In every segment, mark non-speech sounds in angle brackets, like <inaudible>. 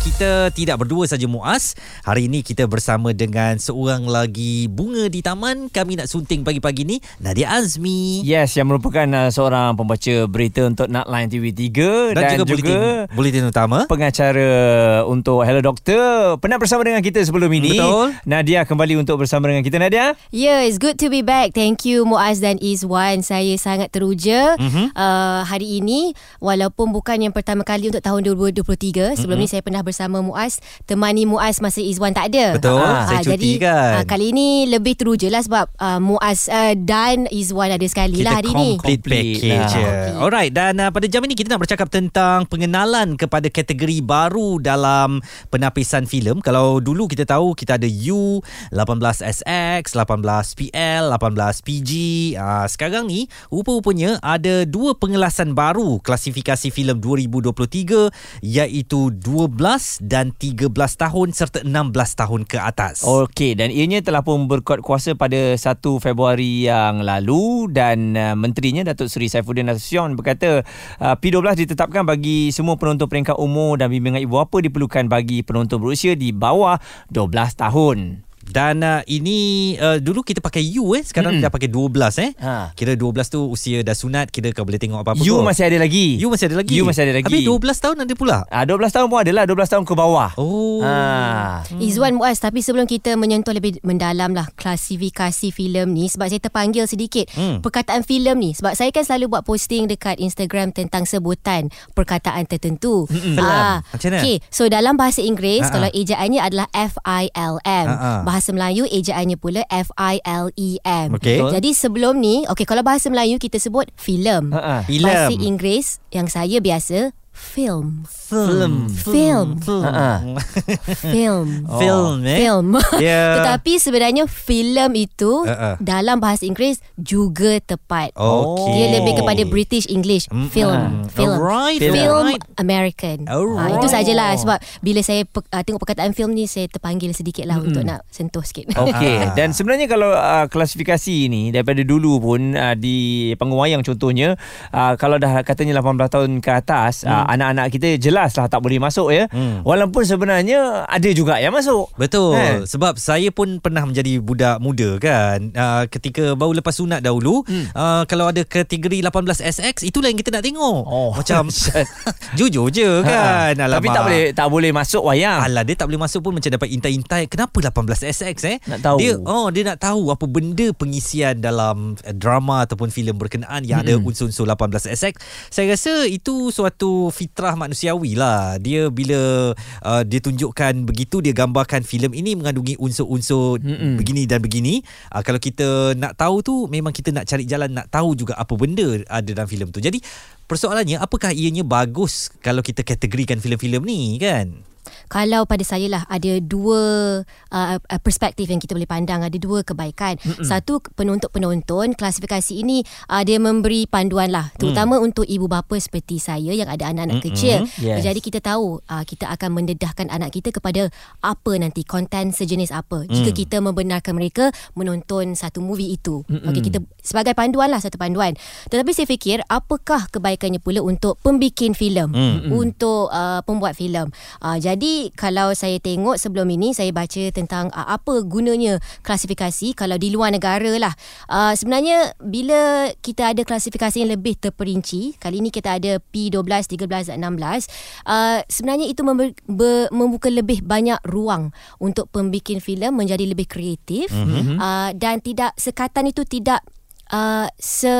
kita tidak berdua saja Muaz. Hari ini kita bersama dengan seorang lagi bunga di taman. Kami nak sunting pagi-pagi ni Nadia Azmi. Yes, yang merupakan uh, seorang pembaca berita untuk Natline TV3 dan, dan, juga, juga buletin utama. pengacara untuk Hello Doctor. Pernah bersama dengan kita sebelum ini. Betul. Nadia kembali untuk bersama dengan kita Nadia. Yeah, it's good to be back. Thank you Muaz dan Izwan. Saya sangat teruja Mhm. mm-hmm. uh, hari ini walaupun bukan yang pertama kali untuk tahun 2023. Sebelum mm-hmm. ni saya pernah bersama Muaz, temani Muaz masa Izwan tak ada. Betul, saya cuti jadi, kan. ah, kali ni lebih teruja lah sebab uh, Muaz uh, dan Izwan ada sekali Kita lah hari ni. complete Complete package. lah. je. Alright, dan uh, pada jam ini kita nak bercakap tentang pengenalan kepada kategori baru dalam penapisan filem. Kalau dulu kita tahu kita ada U, 18SX, 18PL, 18PG. Uh, sekarang ni rupa-rupanya ada dua pengelasan baru klasifikasi filem 2023 iaitu 12 dan 13 tahun serta 16 tahun ke atas. Okey dan ianya telah pun berkuat kuasa pada 1 Februari yang lalu dan uh, menterinya Datuk Seri Saifuddin Nasution berkata uh, P12 ditetapkan bagi semua penonton peringkat umur dan bimbingan ibu bapa diperlukan bagi penonton berusia di bawah 12 tahun. Dan uh, ini uh, dulu kita pakai U eh sekarang Mm-mm. dah pakai 12 eh. Ha. Kira 12 tu usia dah sunat kira kau boleh tengok apa-apa. You kot. masih ada lagi. U masih ada lagi. You masih ada lagi. Habis 12 tahun ada pula. Ah 12 tahun pun ada lah 12 tahun ke bawah. Oh. Ah. Izwan Muaz tapi sebelum kita menyentuh lebih mendalam lah klasifikasi filem ni sebab saya terpanggil sedikit Hmm. hmm. perkataan filem ni sebab saya kan selalu buat posting dekat Instagram tentang sebutan perkataan tertentu. Ah, Macam mana? Okay, so dalam bahasa Inggeris Ha-ha. kalau ejaannya adalah F-I-L-M. Ha-ha. Bahasa Melayu ejaannya pula F-I-L-E-M. Okey. E Jadi sebelum ni, okay kalau bahasa Melayu kita sebut filem. Ha-ha. Filem. Bahasa Inggeris yang saya biasa film. Film. Film. Film. Ha-ha. Film. Film eh. Film. <laughs> Ya. Tetapi sebenarnya filem itu Uh-uh. dalam bahasa Inggeris juga tepat. Okey. Dia lebih kepada British English. Mm, Film. mm. Film. Alright, Film alright. American. Alright. Ah, itu sajalah sebab bila saya pe- uh, tengok perkataan film ni saya terpanggil sedikit lah untuk nak sentuh sikit. <laughs> Okey Ah. dan sebenarnya kalau uh, klasifikasi ni daripada dulu pun uh, di panggung wayang contohnya uh, kalau dah katanya 18 tahun ke atas hmm. uh, anak-anak kita jelas lah tak boleh masuk ya. Hmm. Walaupun sebenarnya ada juga yang masuk. Betul Kan? Sebab saya pun pernah menjadi budak muda kan uh, Ketika baru lepas sunat dahulu hmm. uh, Kalau ada kategori 18SX Itulah yang kita nak tengok Oh, Macam. <laughs> <laughs> Jujur je kan Ha, Tapi tak boleh tak boleh masuk wayang. Alah dia tak boleh masuk pun macam dapat intai-intai kenapa 18SX eh Nak tahu. dia oh dia nak tahu apa benda pengisian dalam eh, drama ataupun filem berkenaan yang mm-hmm. ada unsur-unsur 18SX saya rasa itu suatu fitrah manusiawi lah. Dia bila uh, dia tunjukkan begitu dia gambarkan filem ini mengandungi unsur-unsur Mm-mm. begini dan begini. Uh, kalau kita nak tahu tu memang kita nak cari jalan nak tahu juga apa benda ada dalam filem tu. Jadi persoalannya apakah ianya bagus kalau kita kategorikan filem-filem ni kan Kalau pada saya lah ada dua uh, uh, perspektif yang kita boleh pandang, ada dua kebaikan. Mm-mm. Satu penonton-penonton klasifikasi ini uh, dia memberi panduan lah terutama mm. untuk ibu bapa seperti saya yang ada anak-anak Mm-mm. kecil. Yes. Jadi kita tahu uh, kita akan mendedahkan anak kita kepada apa nanti konten sejenis apa. Mm. Jika kita membenarkan mereka menonton satu movie itu. Okey kita sebagai panduan lah satu panduan. Tetapi saya fikir apakah kebaikannya pula untuk pembikin filem, Mm. untuk uh, pembuat filem. Uh, jadi kalau saya tengok sebelum ini saya baca tentang uh, apa gunanya klasifikasi kalau di luar negara lah. Uh, sebenarnya bila kita ada klasifikasi yang lebih terperinci, kali ini kita ada P12, 13 dan 16, uh, sebenarnya itu member, ber, membuka lebih banyak ruang untuk pembikin filem menjadi lebih kreatif mm-hmm. uh, dan tidak sekatan itu tidak Uh, se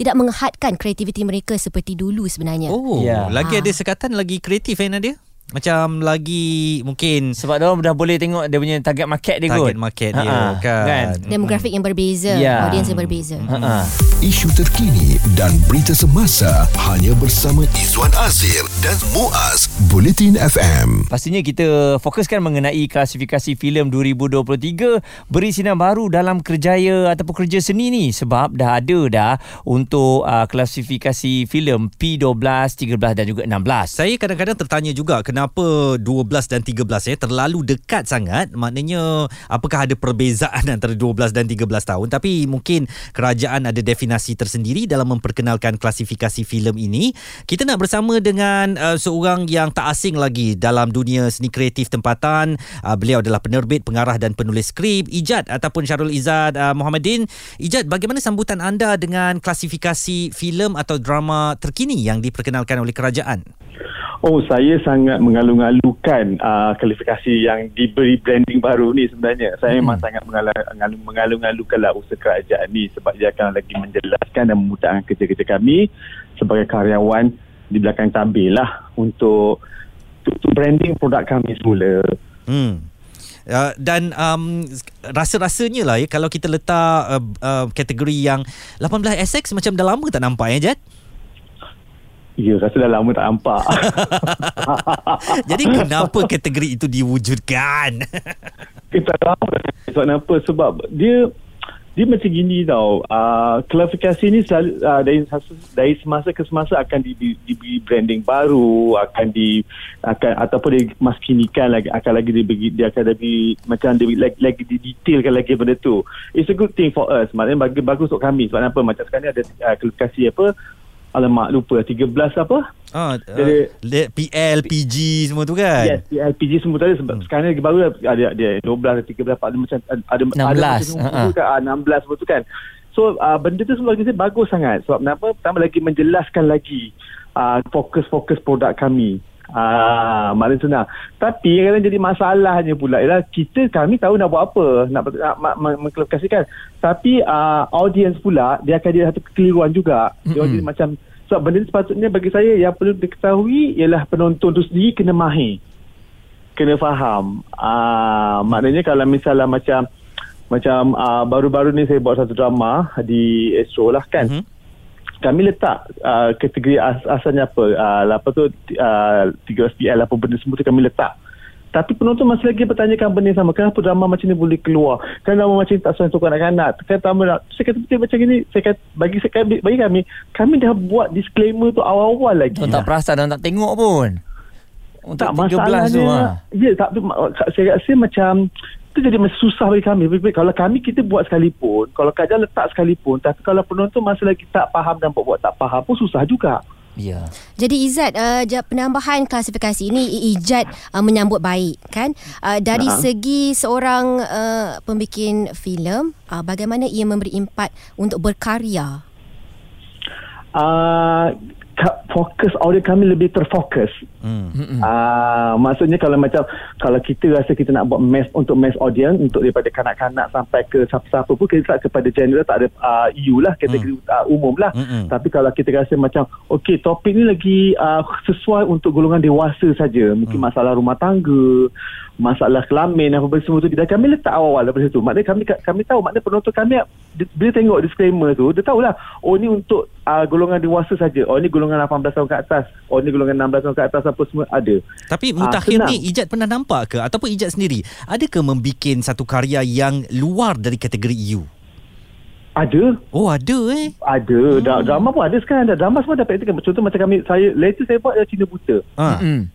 tidak menghadkan kreativiti mereka seperti dulu sebenarnya. Oh, Ya. lagi Ah. ada sekatan lagi kreatif eh Nadia? Macam lagi mungkin Sebab dia dah boleh tengok dia punya target market dia kot. target market dia Ha-ha, kan. kan? Demografik yang berbeza, Ya. audiens yang berbeza. Ha. Isu terkini dan berita semasa hanya bersama Izwan Azir dan Muaz Bulletin FM. Pastinya kita fokuskan mengenai klasifikasi filem 2023 beri sinar baru dalam kerjaya ataupun kerja seni ni sebab dah ada dah untuk uh, klasifikasi filem P12, 13 dan juga 16. Saya kadang-kadang tertanya juga kenapa kenapa 12 dan 13 ya terlalu dekat sangat? Maknanya apakah ada perbezaan <laughs> antara 12 dan 13 tahun? Tapi mungkin kerajaan ada definisi tersendiri dalam memperkenalkan klasifikasi filem ini. Kita nak bersama dengan uh, seorang yang tak asing lagi dalam dunia seni kreatif tempatan. Uh, beliau adalah penerbit pengarah dan penulis skrip Ijat ataupun Syarul Izzad. Uh, Muhammadin Ijat bagaimana sambutan anda dengan klasifikasi filem atau drama terkini yang diperkenalkan oleh kerajaan Oh, saya sangat mengalung-alungkan uh, kualifikasi yang diberi branding baru ni sebenarnya. Saya hmm. memang sangat mengalung- mengalung-alungkan lah usaha kerajaan ni sebab dia akan lagi menjelaskan dan memudahkan kerja-kerja kami sebagai karyawan di belakang tabir lah untuk, untuk, untuk branding produk kami semula. Hmm. Uh, dan um, rasa-rasanya lah ya kalau kita letak uh, uh, kategori yang 18SX macam dah lama tak nampak ya Jad? Ya, rasa dah lama tak nampak. <laughs> Jadi kenapa kategori itu diwujudkan? <laughs> Kita tahu sebab kenapa. Sebab dia dia macam gini tau. Uh, klasifikasi ni selalu, uh, dari, dari semasa ke semasa akan diberi, diberi branding baru akan di akan ataupun dimaskinikan lagi akan lagi diberi dia akan lebih macam dia lagi, lagi didetailkan lagi benda tu. It's a good thing for us. Maknanya bagi, bagus untuk kami. Sebab apa? Macam sekarang ni ada uh, klasifikasi apa Alamak lupa 13 apa? Ah, uh, PL, PG semua tu kan? Yes, PL, PG semua tu sebab hmm. sekarang ni lagi baru ada dia 12 13 ada macam ada 16 ada macam uh-huh. kan, ah, 16 semua tu kan. So uh, benda tu semua bagi saya bagus sangat sebab kenapa? Pertama lagi menjelaskan lagi uh, fokus-fokus produk kami. Ah, maknanya senang. Tapi yang kadang jadi masalahnya pula ialah kita kami tahu nak buat apa, nak nak mengklasifikasikan. Tapi uh, audience pula dia akan jadi satu kekeliruan juga. Dia mm-hmm. jadi macam sebab so, benda ni sepatutnya bagi saya yang perlu diketahui ialah penonton tu sendiri kena mahir. Kena faham. Ah, maknanya kalau misalnya macam macam uh, baru-baru ni saya buat satu drama di Astro lah kan. Mm-hmm kami letak uh, kategori as, asalnya apa? Uh, apa tu uh, 13PL apa benda semua tu kami letak. Tapi penonton masih lagi bertanyakan benda sama. Kenapa drama macam ni boleh keluar? Kan drama macam ni tak sesuai untuk kanak-kanak. Kan drama saya kata betul macam ni. Saya kata bagi, saya, bagi kami kami dah buat disclaimer tu awal-awal lagi. Tak perasan dan tak tengok pun. Untuk tak masalahnya tu, ha. ya tak saya rasa macam itu jadi masih susah bagi kami. Kalau kami kita buat sekalipun, kalau kajian letak sekalipun, tapi kalau penonton masih lagi tak faham dan buat-buat tak faham pun susah juga. Ya. Jadi Izzat uh, penambahan klasifikasi ini Izzat uh, menyambut baik kan uh, dari uh-huh. segi seorang uh, pembikin filem uh, bagaimana ia memberi impak untuk berkarya. Uh, fokus audio kami lebih terfokus. Hmm. Uh, maksudnya kalau macam kalau kita rasa kita nak buat mass untuk mass audience untuk daripada kanak-kanak sampai ke siapa-siapa pun kita kepada general tak ada uh, EU lah kategori hmm. uh, umum lah. Hmm. Tapi kalau kita rasa macam okey topik ni lagi uh, sesuai untuk golongan dewasa saja, mungkin hmm. masalah rumah tangga, masalah kelamin apa semua tu dan kami letak awal-awal daripada situ maknanya kami kami tahu maknanya penonton kami bila tengok disclaimer tu dia tahulah oh ni untuk uh, golongan dewasa saja oh ni golongan 18 tahun ke atas oh ni golongan 16 tahun ke atas apa semua ada tapi mutakhir uh, ni Ijat pernah nampak ke ataupun Ijat sendiri adakah membikin satu karya yang luar dari kategori EU ada. Oh ada eh. Ada. Hmm. Drama pun ada sekarang. Drama semua dapat itu. Contoh macam kami, saya, latest saya buat Cina Buta. Ha. Hmm.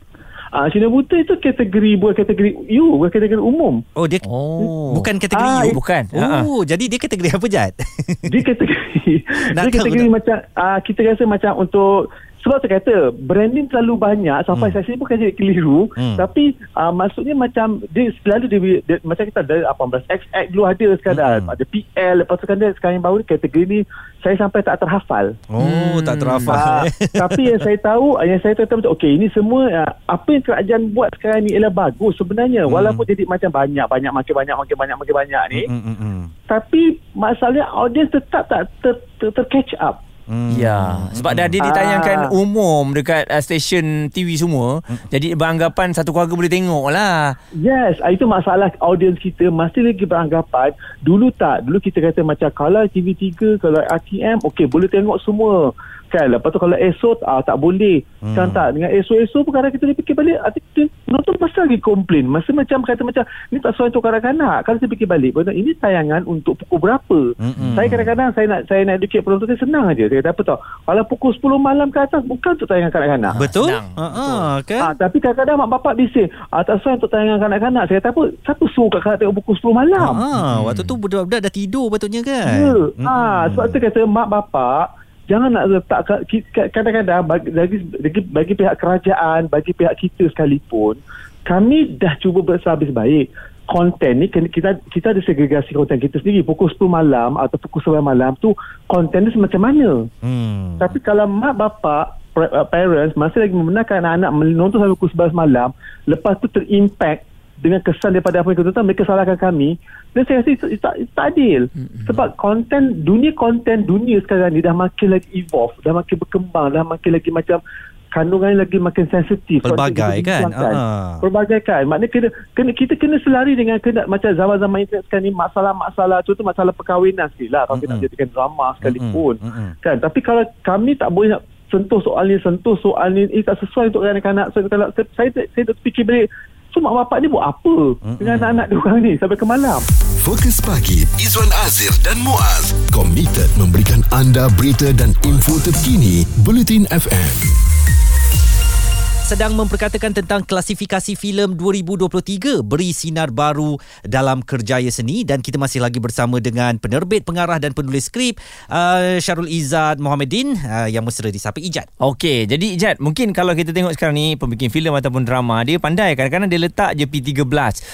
Ah, Cina buta itu kategori bukan kategori U, bukan kategori umum. Oh, dia oh. bukan kategori ah, U, bukan. Oh, uh jadi dia kategori apa Jad? dia kategori. <laughs> dia kategori macam ah, kita rasa macam untuk sebab saya kata branding terlalu banyak sampai hmm. saya bukan jadi keliru hmm. tapi uh, maksudnya macam dia selalu dia, dia, macam kita ada 18XX dulu ada sekarang hmm. ada PL lepas tu kan dia sekarang yang baru kategori ni saya sampai tak terhafal oh hmm. tak terhafal uh, tapi yang saya tahu yang saya tahu macam okey ini semua uh, apa yang kerajaan buat sekarang ni ialah bagus sebenarnya hmm. walaupun jadi macam banyak banyak makin banyak makin banyak makin banyak ni hmm, hmm, hmm. tapi masalahnya audience tetap tak ter, ter, ter catch up Hmm. Ya, sebab dah dia ditayangkan ah. umum dekat uh, stesen TV semua. Hmm. Jadi beranggapan satu keluarga boleh tengok lah. Yes, ah, itu masalah audience kita masih lagi beranggapan. Dulu tak, dulu kita kata macam kalau TV3, kalau RTM, okey boleh tengok semua. Kan? Lepas tu kalau ESO ah, tak boleh. Hmm. kan tak? Dengan ESO-ESO pun kadang kita fikir balik ah, kita nonton pasal lagi komplain. Masa macam kata macam ni tak sesuai untuk kanak-kanak. Kalau saya fikir balik betul ini tayangan untuk pukul berapa? Mm-mm. saya kadang-kadang saya nak saya nak educate penonton saya senang aja saya kata apa tau? Kalau pukul 10 malam ke atas bukan untuk tayangan kanak-kanak. Betul? Ha ah, kan? Ah, tapi kadang-kadang mak bapak bising ah, tak sesuai untuk tayangan kanak-kanak. Saya kata apa? Siapa suruh kat kanak tengok pukul 10 malam? Ha, waktu tu budak-budak dah tidur patutnya kan? Ya. Mm-mm. Ha, sebab tu kata mak bapak jangan nak letak kadang-kadang bagi, bagi, bagi, pihak kerajaan, bagi pihak kita sekalipun, kami dah cuba berhabis baik. Konten ni kita kita ada segregasi konten kita sendiri pukul 10 malam atau pukul 9 malam tu konten dia semacam mana. Hmm. Tapi kalau mak bapak uh, parents masih lagi membenarkan anak-anak menonton sampai pukul 11 malam lepas tu terimpact dengan kesan daripada apa yang kita tonton mereka salahkan kami dan saya rasa itu, itu, tak, itu tak adil mm-hmm. sebab konten dunia konten dunia sekarang ni dah makin lagi evolve dah makin berkembang dah makin lagi macam kandungan lagi makin sensitif Pelbagai kan? Ah. pelbagai kan maknanya kena, kena, kita kena selari dengan kena, macam zaman-zaman internet sekarang ni masalah-masalah contoh masalah perkahwinan sekali lah kalau kita nak Mm-mm. jadikan drama sekalipun. Mm-mm. kan tapi kalau kami tak boleh nak sentuh soal ni sentuh soal ni eh, tak sesuai untuk kanak-kanak so, kalau saya saya, saya tak fikir balik so mak bapak ni buat apa Mm-mm. dengan anak-anak dia orang ni sampai ke malam Fokus pagi Izwan Azir dan Muaz komited memberikan anda berita dan info terkini Bulletin FM. Sedang memperkatakan tentang klasifikasi filem 2023 beri sinar baru dalam kerjaya seni dan kita masih lagi bersama dengan penerbit, pengarah dan penulis skrip uh, Syarul Izzat Mohamedin uh, yang mesra disapa Ijat. Okey, jadi Ijat, mungkin kalau kita tengok sekarang ni pembikin filem ataupun drama, dia pandai kadang-kadang dia letak je P13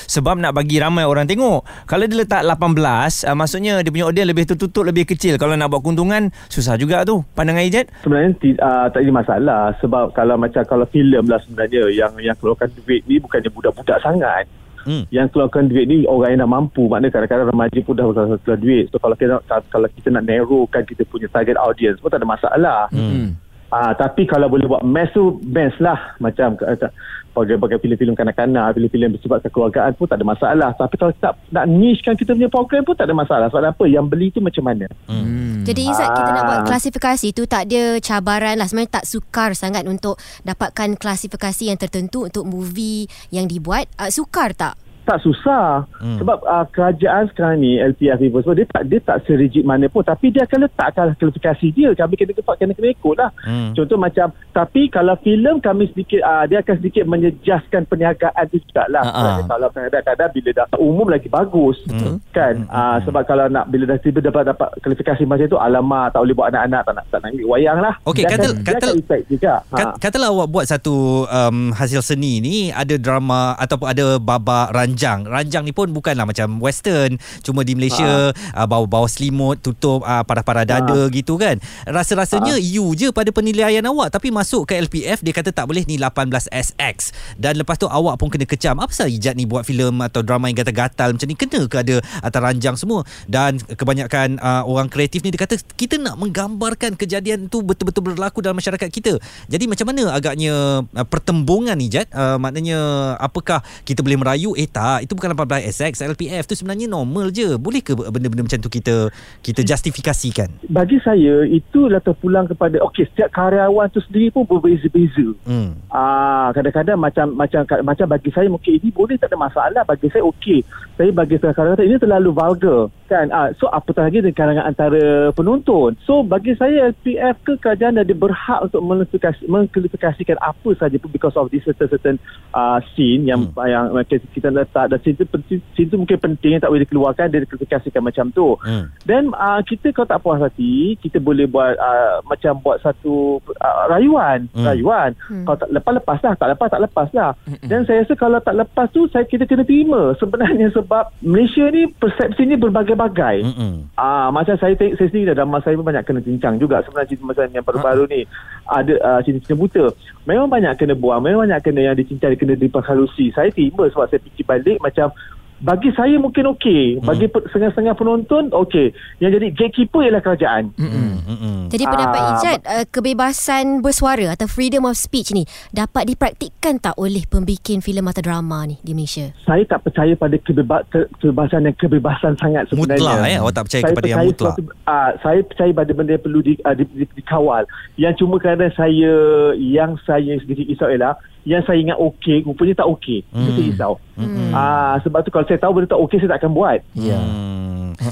sebab nak bagi ramai orang tengok. Kalau dia letak 18, uh, maksudnya dia punya audience lebih tertutup, lebih kecil. Kalau nak buat keuntungan, susah juga tu. Pandangan Ijat? sebenarnya uh, tak ada masalah sebab kalau macam kalau filem sebenarnya yang yang keluarkan duit ni bukannya budak-budak sangat. Hmm. yang keluarkan duit ni orang yang dah mampu. Maknanya kadang-kadang remaja pun dah keluar keluar duit. So kalau kita kalau kita nak narrowkan kita punya target audience pun tak ada masalah. Hmm. Ah, tapi kalau boleh buat mass tu mass lah. Macam uh, bagai-bagai filem-filem kanak-kanak filem-filem bersifat kekeluargaan pun tak ada masalah. Tapi kalau kita nak nichekan kita punya program pun tak ada masalah. Sebab apa? Yang beli tu macam mana? Hmm. Jadi Izzat kita nak buat Ah. klasifikasi tu tak ada cabaran lah. Sebenarnya tak sukar sangat untuk dapatkan klasifikasi yang tertentu untuk movie yang dibuat. Uh, sukar tak? Tak susah. Hmm. hmm. sebab uh, kerajaan sekarang ni LPF Vivo semua dia tak dia tak serigid mana pun. Tapi dia akan letakkan klasifikasi dia. Kami kena kena kena, kena ikut lah. Hmm. contoh macam tapi kalau filem kami sedikit uh, dia akan sedikit menyejaskan perniagaan tu juga lah. Sebab kalau kadang-kadang bila dah umum lagi bagus Betul. kan? Uh, sebab kalau nak bila dah tiba dapat dapat klasifikasi macam tu alamak tak boleh buat anak-anak tak nak tak nak ambil wayang lah. Okey, dia kata- akan, dia kata- akan effect juga. Kat, katalah awak buat satu um, hasil seni ni ada drama ataupun ada babak ranjang. Ranjang ni pun bukanlah macam western, cuma di Malaysia uh, bawa-bawa selimut, tutup uh, parah-parah dada gitu kan. Rasa-rasanya you je pada penilaian awak tapi masuk ke LPF dia kata tak boleh ni 18SX dan lepas tu awak pun kena kecam. Apa pasal Ijat ni buat filem atau drama yang gatal-gatal macam ni kena ke ada atas ranjang semua dan kebanyakan uh, orang kreatif ni dia kata kita nak menggambarkan kejadian tu betul-betul berlaku dalam masyarakat kita. Jadi macam mana agaknya uh, pertembungan ni Jad? Uh, maknanya apakah kita boleh merayu eh tak itu bukan 18SX LPF tu sebenarnya normal je. Boleh ke benda-benda macam tu kita kita justifikasikan? bagi saya itulah terpulang kepada okey setiap karyawan tu sendiri pun berbeza-beza Hmm. Ah, kadang-kadang macam macam macam bagi saya mungkin ini boleh tak ada masalah bagi saya okey. Tapi bagi kadang-kadang ini terlalu vulgar kan. Ah, so apatah lagi dengan kalangan antara penonton. So bagi saya LPF ke kerajaan ada berhak untuk mengklasifikasi, mengklasifikasikan apa saja because of this certain certain uh, scene yang Hmm. yang kita letak dan scene tu, penting- scene tu mungkin penting yang tak boleh dikeluarkan dia diklasifikasikan macam tu. Hmm. Dan uh, kita kalau tak puas hati, kita boleh buat uh, macam buat satu uh, rayuan, Hmm. rayuan. Hmm. Kalau tak lepas lepas lah, tak lepas tak lepas lah. Dan saya rasa kalau tak lepas tu saya kita kena terima sebenarnya sebab Malaysia ni persepsi ni berbagai-bagai. Hmm. Ah macam saya saya sendiri dalam masa saya pun banyak kena cincang juga sebenarnya cerita masa yang baru-baru ni ada uh, cerita-cerita buta. Memang banyak kena buang, memang banyak kena yang dicincang kena diperhalusi. Saya terima sebab saya fikir balik macam bagi saya mungkin okey bagi pe- setengah-setengah penonton okey yang jadi gatekeeper ialah kerajaan Mm-mm. Jadi pendapat Ah, Ijat uh, kebebasan bersuara atau freedom of speech ni dapat dipraktikkan tak oleh pembikin filem atau drama ni di Malaysia? saya tak percaya pada kebeba- ke- kebebasan yang kebebasan sangat sebenarnya. Mutlak, eh? Awak tak percaya saya kepada yang percaya mutlak? Suatu, uh, saya percaya pada benda yang perlu di, uh, di, di, dikawal. Yang cuma kadang saya yang saya sedikit risau ialah yang saya ingat okey rupanya tak okey. Hmm. Itu saya risau. Hmm. Uh, sebab tu kalau saya tahu benda tak okey saya tak akan buat. Ya. Hmm.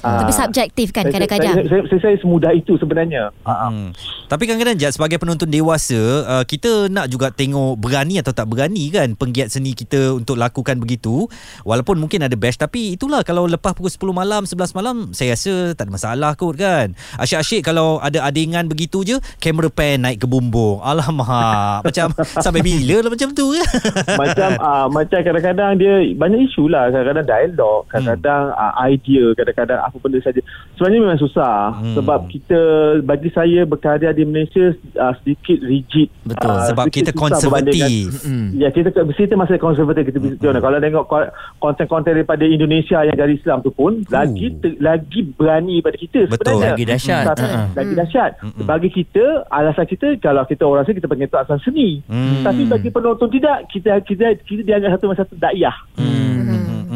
Ah, Tapi subjektif kan saya- kadang-kadang. Saya, saya, saya, saya semudah itu sebenarnya. Uh, Hmm. Tapi kadang-kadang Jad sebagai penonton dewasa uh, kita nak juga tengok berani atau tak berani kan penggiat seni kita untuk lakukan begitu. Walaupun mungkin ada bash tapi itulah kalau lepas pukul 10 malam 11 malam saya rasa tak ada masalah kot kan. Asyik-asyik kalau ada adingan begitu je kamera pan naik ke bumbung. Alamak. <laughs> Macam sampai bila lah macam tu? Kan <laughs> macam uh, macam kadang-kadang dia banyak isu lah. Kadang-kadang dialog kadang-kadang uh, idea kadang-kadang apa benda saja sebenarnya memang susah Hmm. sebab kita bagi saya berkarya di Malaysia uh, sedikit rigid Betul. Ah, sebab kita konservatif Ya kita kita masih konservatif kita hmm. kalau tengok ko- konten-konten daripada Indonesia yang dari Islam tu pun lagi te- lagi berani pada kita Betul. sebenarnya. Lagi dahsyat. Tapi- Ha-ha. Lagi dahsyat. Mm-mm. Bagi kita alasan kita kalau kita orang sini kita panggil tu asal seni. Hmm. Tapi bagi penonton tidak kita kita kita dianggap satu macam satu daiyah. Hmm.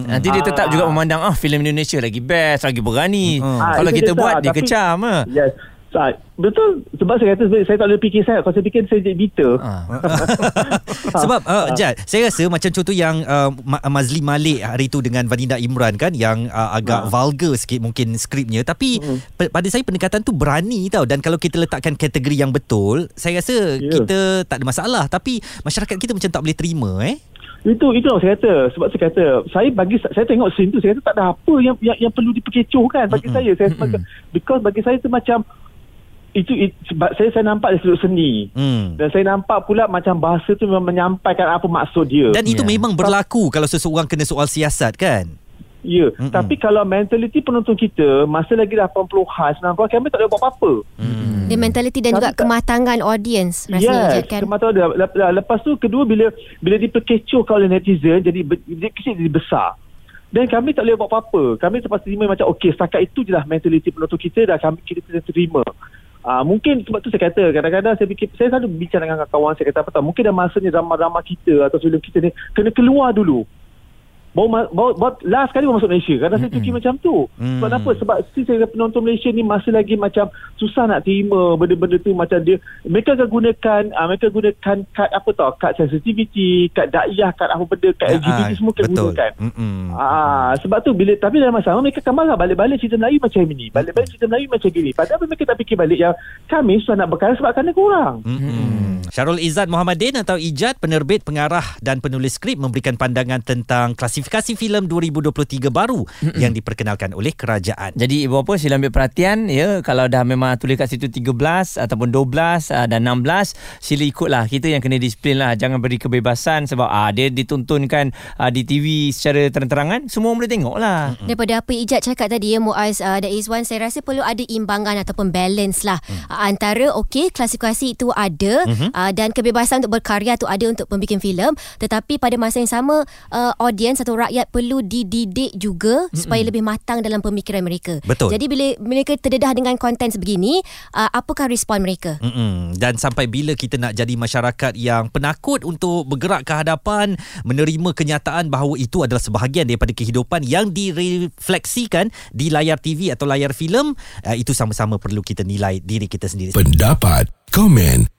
Nanti dia tetap Ah. juga memandang ah filem Indonesia lagi best, lagi berani. Ah, Kalau kita dia buat tak, dia tapi- kecam ah. Yes. Sa- Betul Sebab saya kata Saya tak boleh fikir saya Kalau saya fikir Saya jadi bitter Ah. <laughs> <laughs> Sebab uh, Jad Saya rasa macam contoh yang uh, Ma- Mazli Malik hari tu dengan Vanida Imran kan Yang uh, agak Ha. vulgar sikit mungkin skripnya Tapi pe- pada saya pendekatan tu berani tau Dan kalau kita letakkan kategori yang betul Saya rasa Ya. kita tak ada masalah Tapi masyarakat kita macam tak boleh terima eh Itu itu yang saya kata sebab saya kata saya bagi saya tengok scene tu saya kata tak ada apa yang yang, yang perlu diperkecohkan bagi saya saya sebagai because bagi saya tu macam itu it, sebab saya saya nampak dari sudut seni hmm. dan saya nampak pula macam bahasa tu memang menyampaikan apa maksud dia. Dan itu Ya. memang berlaku Kalau seseorang kena soal siasat kan ya, Mm-mm. tapi kalau mentaliti penonton kita masa lagi 80-an 90-an kami tak boleh buat apa-apa. Dia mentaliti dan Tapi juga tak- kematangan audience rasanya Yes, kan. lep- Lepas tu kedua bila bila diperkecohkan oleh netizen jadi be- dia kecil jadi besar. Dan kami tak boleh buat apa-apa. Kami terpaksa terima macam okey setakat itu je lah mentaliti penonton kita dah kami kita kena terima. Uh, mungkin sebab tu saya kata kadang-kadang saya fikir saya selalu bincang dengan kawan saya kata apa tahu mungkin dah masanya drama-drama kita atau filem kita ni kena keluar dulu. Baru, baru, baru last kali baru masuk Malaysia Kadang saya fikir macam tu Sebab Mm. apa Sebab si saya penonton Malaysia ni Masih lagi macam Susah nak terima Benda-benda tu macam dia Mereka akan gunakan uh, Mereka gunakan Kad apa tau Kad sensitivity Kad dakwah Kad apa benda Kad LGBT Ah, semua akan gunakan. Ah, sebab tu bila tapi dalam masa mereka akan marah balik-balik cerita Melayu macam ini. Balik-balik cerita Melayu macam gini. Padahal mereka tak fikir balik yang kami susah nak berkara sebab kerana kurang. Mm-mm. Syarul Izzat Muhammadin atau Ijat penerbit, pengarah dan penulis skrip memberikan pandangan tentang klasifikasi filem 2023 baru yang diperkenalkan oleh kerajaan. Jadi ibu bapa sila ambil perhatian ya kalau dah memang tulis kat situ 13 ataupun 12 uh, dan 16 sila ikutlah kita yang kena disiplin lah jangan beri kebebasan sebab ah dia ditontonkan uh, di TV secara terang-terangan semua boleh tengok lah. Daripada apa Ijat cakap tadi ya Muaz uh, dan Izwan saya rasa perlu ada imbangan ataupun balance lah Hmm. uh, antara okey klasifikasi itu ada Mhm. uh, dan kebebasan untuk berkarya tu ada untuk pembikin filem tetapi pada masa yang sama uh, audience atau rakyat perlu dididik juga supaya lebih matang dalam pemikiran mereka. Betul. Jadi bila mereka terdedah dengan konten sebegini uh, apakah respon mereka? Mm-mm. Dan sampai bila kita nak jadi masyarakat yang penakut untuk bergerak ke hadapan, menerima kenyataan bahawa itu adalah sebahagian daripada kehidupan yang direfleksikan di layar TV atau layar filem, uh, itu sama-sama perlu kita nilai diri kita sendiri. Pendapat, komen